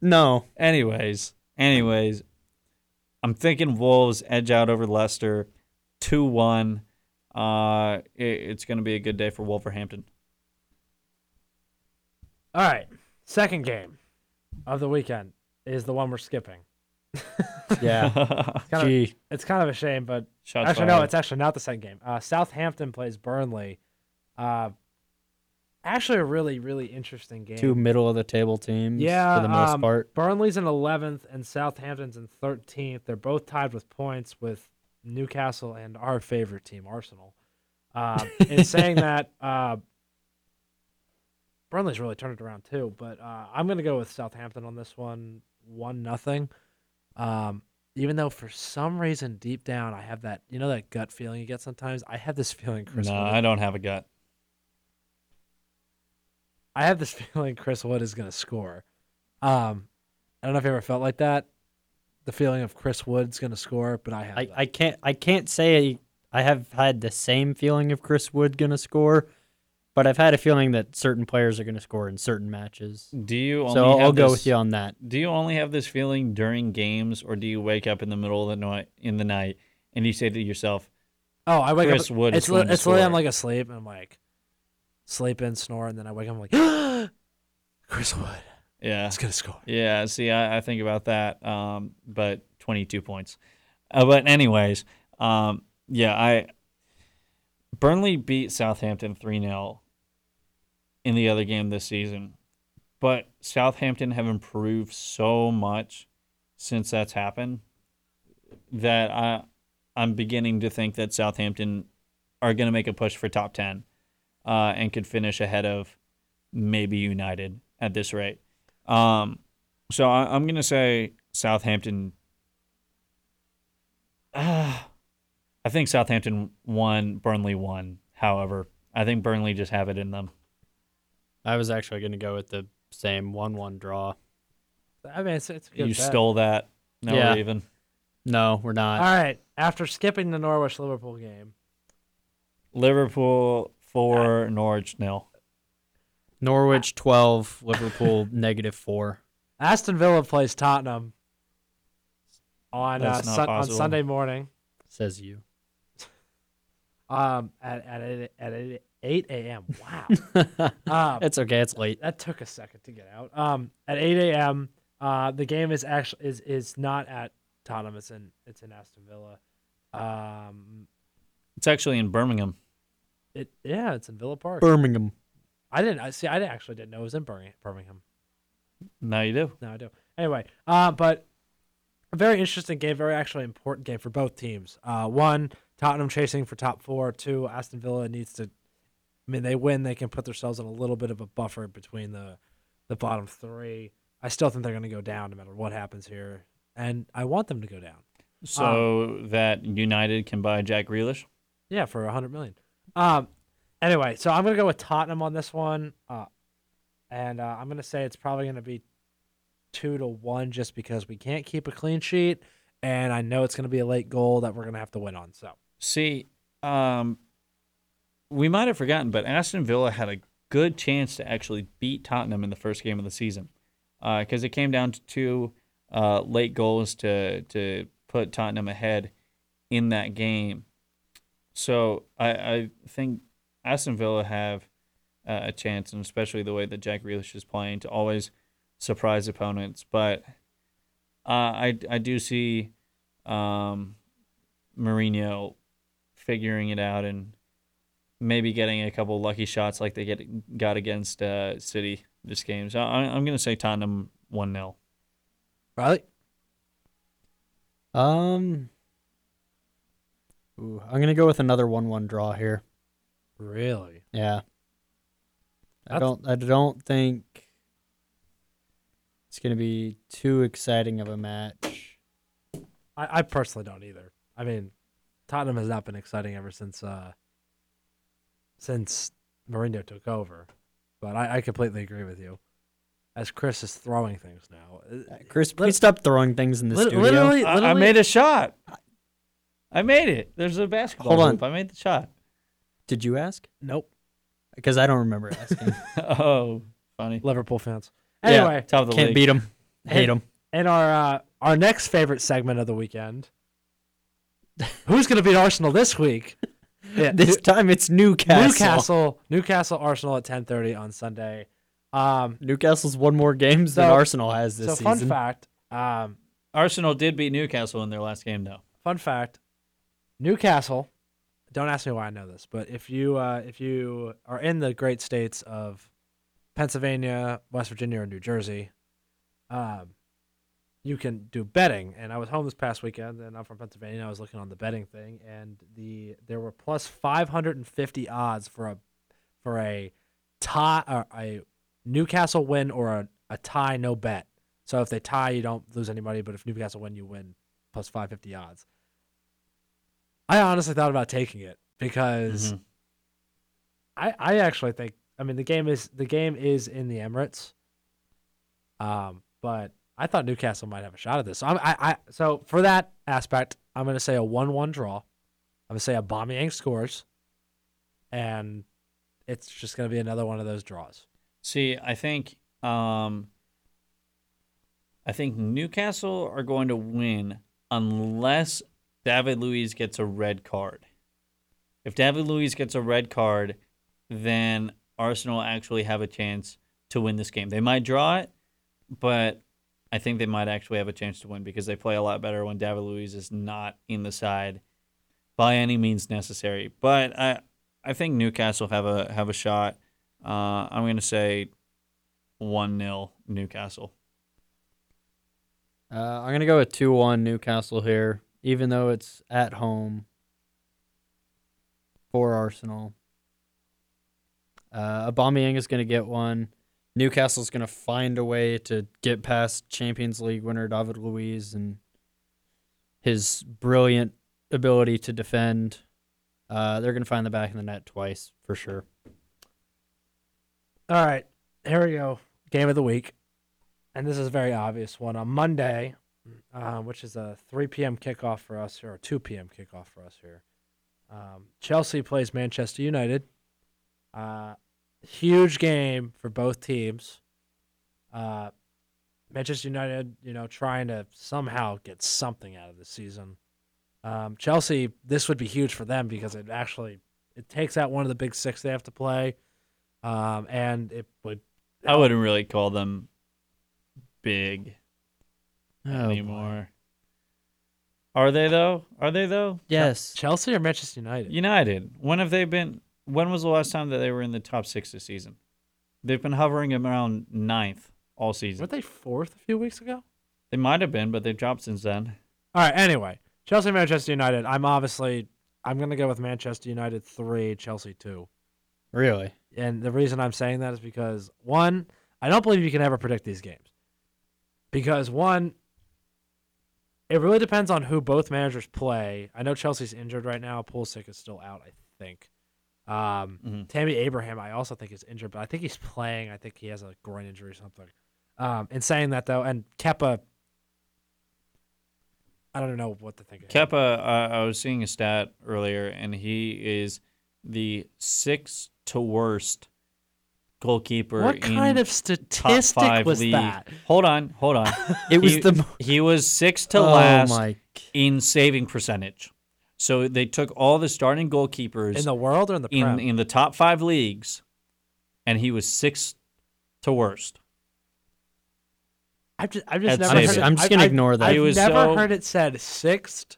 no. Anyways, anyways, I'm thinking Wolves edge out over Leicester, two one. Uh, it, it's going to be a good day for Wolverhampton. All right. Second game of the weekend is the one we're skipping. Yeah. Kind of, it's kind of a shame, but Shots actually no, it's actually not the second game. Uh, Southampton plays Burnley. Uh, actually, a really really interesting game. Two middle of the table teams Yeah, for the most um, part. Burnley's in 11th and Southampton's in 13th. They're both tied with points with Newcastle and our favorite team, Arsenal. Uh, in saying that, uh, Burnley's really turned it around too. But uh, I'm going to go with Southampton on this one, one nothing. Um, even though for some reason deep down I have that, you know, that gut feeling you get sometimes. I have this feeling, Chris. no, I don't have a gut. I have this feeling Chris Wood is going to score. Um, I don't know if you ever felt like that. The feeling of Chris Wood's going to score, but I have. I, that. I can't I can't say I have had the same feeling of Chris Wood gonna score, but I've had a feeling that certain players are gonna score in certain matches. Do you only So I'll, have I'll go with you on that. Do you only have this feeling during games, or do you wake up in the middle of the night in the night and you say to yourself, oh, I wake Chris up. Wood is it's li- going to it's literally I'm like asleep and I'm like sleeping, snore, and then I wake up. I'm like, Chris Wood "Yeah, is going to score. yeah"? See, I, I think about that, um, but 22 points. Uh, but anyways, um, yeah, I Burnley beat Southampton 3 0 in the other game this season, but Southampton have improved so much since that's happened that I I'm beginning to think that Southampton are going to make a push for top 10 uh, and could finish ahead of maybe United at this rate. Um, so I, I'm going to say Southampton. Uh, I think Southampton won, Burnley won. However, I think Burnley just have it in them. I was actually gonna go with the same one one draw. I mean, it's, it's a good You bet. stole that. No, Yeah. we're even. No, we're not. All right. After skipping the Norwich Liverpool game, Liverpool four, Norwich nil. Norwich twelve, Liverpool negative four. Aston Villa plays Tottenham on uh, That's sun- on. Sunday morning. Says you. Um, at at eight- at eight- eight a.m. Wow. um, It's okay. It's late. that took a second to get out. Um, at eight a.m. Uh, the game is actually is is not at Tottenham. It's in it's in Aston Villa. Um, It's actually in Birmingham. It yeah, it's in Villa Park. Birmingham. I didn't. I see. I actually didn't know it was in Birmingham. Birmingham. Now you do. No, I do. Anyway, uh, but a very interesting game, very actually important game for both teams. Uh, one, Tottenham chasing for top four. Two, Aston Villa needs to. I mean, they win, they can put themselves in a little bit of a buffer between the the bottom three. I still think they're going to go down no matter what happens here, and I want them to go down. So that United can buy Jack Grealish. Yeah, for a hundred million. Um. Anyway, so I'm gonna go with Tottenham on this one, uh, and uh, I'm gonna say it's probably gonna be two to one, just because we can't keep a clean sheet, and I know it's gonna be a late goal that we're gonna have to win on. So See, um, we might have forgotten, but Aston Villa had a good chance to actually beat Tottenham in the first game of the season because it came down to two uh, late goals to to put Tottenham ahead in that game. So I, I think Aston Villa have uh, a chance, and especially the way that Jack Grealish is playing, to always surprise opponents. But uh, I I do see um, Mourinho figuring it out and maybe getting a couple lucky shots like they get got against uh, City this game. So I, I'm going to say Tottenham one 0 Riley, Um. Ooh, I'm gonna go with another one-one draw here. really? Yeah. I don't. I don't think it's gonna be too exciting of a match. I, I personally don't either. I mean, Tottenham has not been exciting ever since uh since Mourinho took over, but I, I completely agree with you. As Chris is throwing things now, Uh, Chris, please stop throwing things in the Lit- studio. literally, I, I made a shot. I made it. There's a basketball Hold on. hoop. I made the shot. Did you ask? Nope. Because I don't remember asking. oh, funny. Liverpool fans. Yeah. Anyway, Top of the Can't league. beat them. Hate them. in our uh, our next favorite segment of the weekend. Who's going to beat Arsenal this week? Yeah, This time it's Newcastle. Newcastle, Newcastle, Arsenal at 10:30 on Sunday. Um, Newcastle's won more games than So- Arsenal has this so season. fun fact, um, Arsenal did beat Newcastle in their last game, though. fun fact, Newcastle. Don't ask me why I know this, but if you uh, if you are in the great states of Pennsylvania, West Virginia, or New Jersey, um, you can do betting. And I was home this past weekend, and I'm from Pennsylvania. I was looking on the betting thing, and the there were plus 550 odds for a for a tie or a Newcastle win or a, a tie no bet. So if they tie, you don't lose any money, but if Newcastle win, you win plus 550 odds. I honestly thought about taking it because Mhm. I, I actually think I mean the game is the game is in the Emirates. Um, but I thought Newcastle might have a shot at this. So I'm, I, I so for that aspect, I'm gonna say a one-one draw. I'm gonna say a Aubameyang scores, and it's just gonna be another one of those draws. See, I think um, I think Newcastle are going to win unless David Luiz gets a red card. If David Luiz gets a red card, then Arsenal actually have a chance to win this game. They might draw it, but I think they might actually have a chance to win because they play a lot better when David Luiz is not in the side by any means necessary. But I I think Newcastle have a have a shot. Uh, I'm going to say one 0 Newcastle. Uh, I'm gonna go with two one Newcastle here, even though it's at home for Arsenal. Uh, Aubameyang is gonna get one. Newcastle's gonna find a way to get past Champions League winner David Luiz and his brilliant ability to defend. Uh, they're gonna find the back of the net twice for sure. All right, here we go. Game of the week, and this is a very obvious one on Monday, uh, which is a 3 p.m. kickoff for us or 2 p.m. kickoff for us here. Um, Chelsea plays Manchester United. Uh, huge game for both teams. Uh, Manchester United, you know, trying to somehow get something out of the season. Um, Chelsea, this would be huge for them because it actually it takes out one of the big six they have to play, um, and it would. I wouldn't really call them big Oh, boy. anymore. Are they though? Are they though? Yes. Chelsea or Manchester United. United. When have they been? When was the last time that they were in the top six this season? They've been hovering around ninth all season. Weren't they fourth a few weeks ago? They might have been, but they've dropped since then. All right. Anyway, Chelsea, Manchester United. I'm obviously I'm gonna go with Manchester United three, Chelsea two. Really? And the reason I'm saying that is because one, I don't believe you can ever predict these games. Because one, it really depends on who both managers play. I know Chelsea's injured right now. Pulisic is still out, I think. Um, Mhm. Tammy Abraham, I also think is injured, but I think he's playing. I think he has a groin injury or something. Um, in saying that though, and Kepa, I don't know what to think. Of. Kepa, uh, I was seeing a stat earlier, and he is the sixth to worst goalkeeper What in kind of statistic five was league. that? Hold on, hold on. It was He- the He was sixth to oh last my in saving percentage. So they took all the starting goalkeepers In the world or in the in Prem? in the top five leagues, and he was sixth to worst. I've just, I've just I'd never say heard it- I'm just gonna I've- ignore that. I've He was never so- heard it said sixth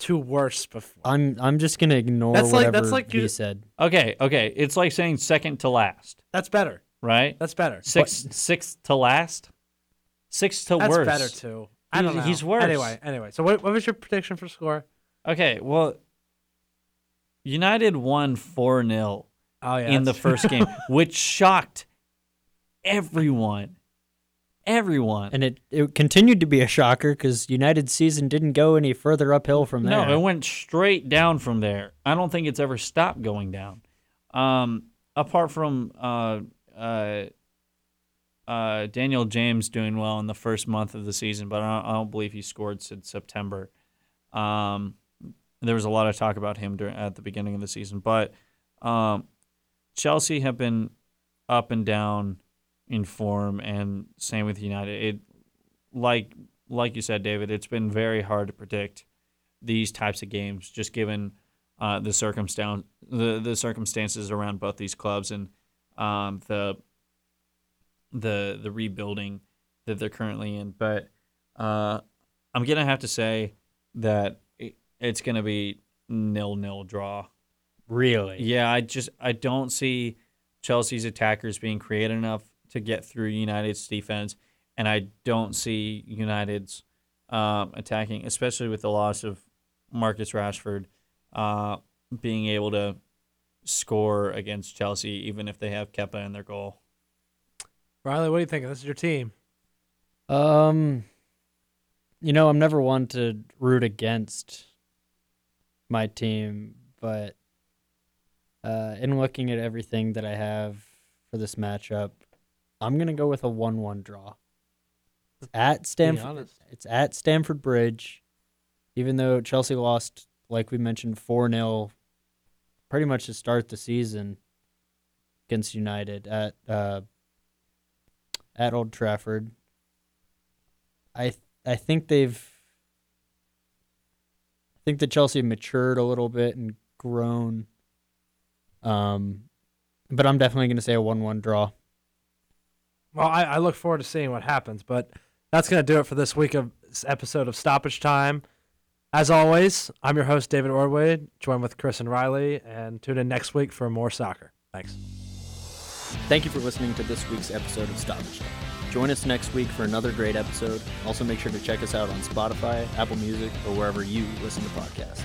to worse before. I'm I'm just gonna ignore That's like- whatever that's like he you- said. Okay, okay. It's like saying second to last, That's better. right? That's better. Sixth, sixth to last, Six to That's worst. better too. I don't He- know. he's worse. Anyway, anyway. So what, what was your prediction for score? Okay, well, United won four 0 Oh yeah. in the that's- first game, which shocked everyone. Everyone. And it, it continued to be a shocker because United's season didn't go any further uphill from there. No, it went straight down from there. I don't think it's ever stopped going down. Um, apart from uh, uh, uh, Daniel James doing well in the first month of the season, but I don't, I don't believe he scored since September. Um, there was a lot of talk about him during, at the beginning of the season, but um, Chelsea have been up and down in form, and same with United. It like like you said, David, it's been very hard to predict these types of games, just given uh, the circumstance the the circumstances around both these clubs and um, the the the rebuilding that they're currently in. But uh, I'm gonna have to say that it, it's gonna be nil nil draw. Really? Yeah, I just I don't see Chelsea's attackers being creative enough to get through United's defense, and I don't see United's um, attacking, especially with the loss of Marcus Rashford, uh, being able to score against Chelsea, even if they have Kepa in their goal. Riley, what do you think? This is your team. Um, you know, I'm never one to root against my team, but uh, in looking at everything that I have for this matchup, I'm gonna go with a one-one draw. At Be Stamford, it's at Stamford Bridge. Even though Chelsea lost, like we mentioned, four 0 pretty much to start the season against United at uh, at Old Trafford. I th- I think they've I think that Chelsea matured a little bit and grown. Um, but I'm definitely going to say a one-one draw. Well, I, I look forward to seeing what happens, but that's going to do it for this week of this episode of Stoppage Time. As always, I'm your host, David Ordway, joined with Chris and Riley, and tune in next week for more soccer. Thanks. Thank you for listening to this week's episode of Stoppage Time. Join us next week for another great episode. Also, make sure to check us out on Spotify, Apple Music, or wherever you listen to podcasts.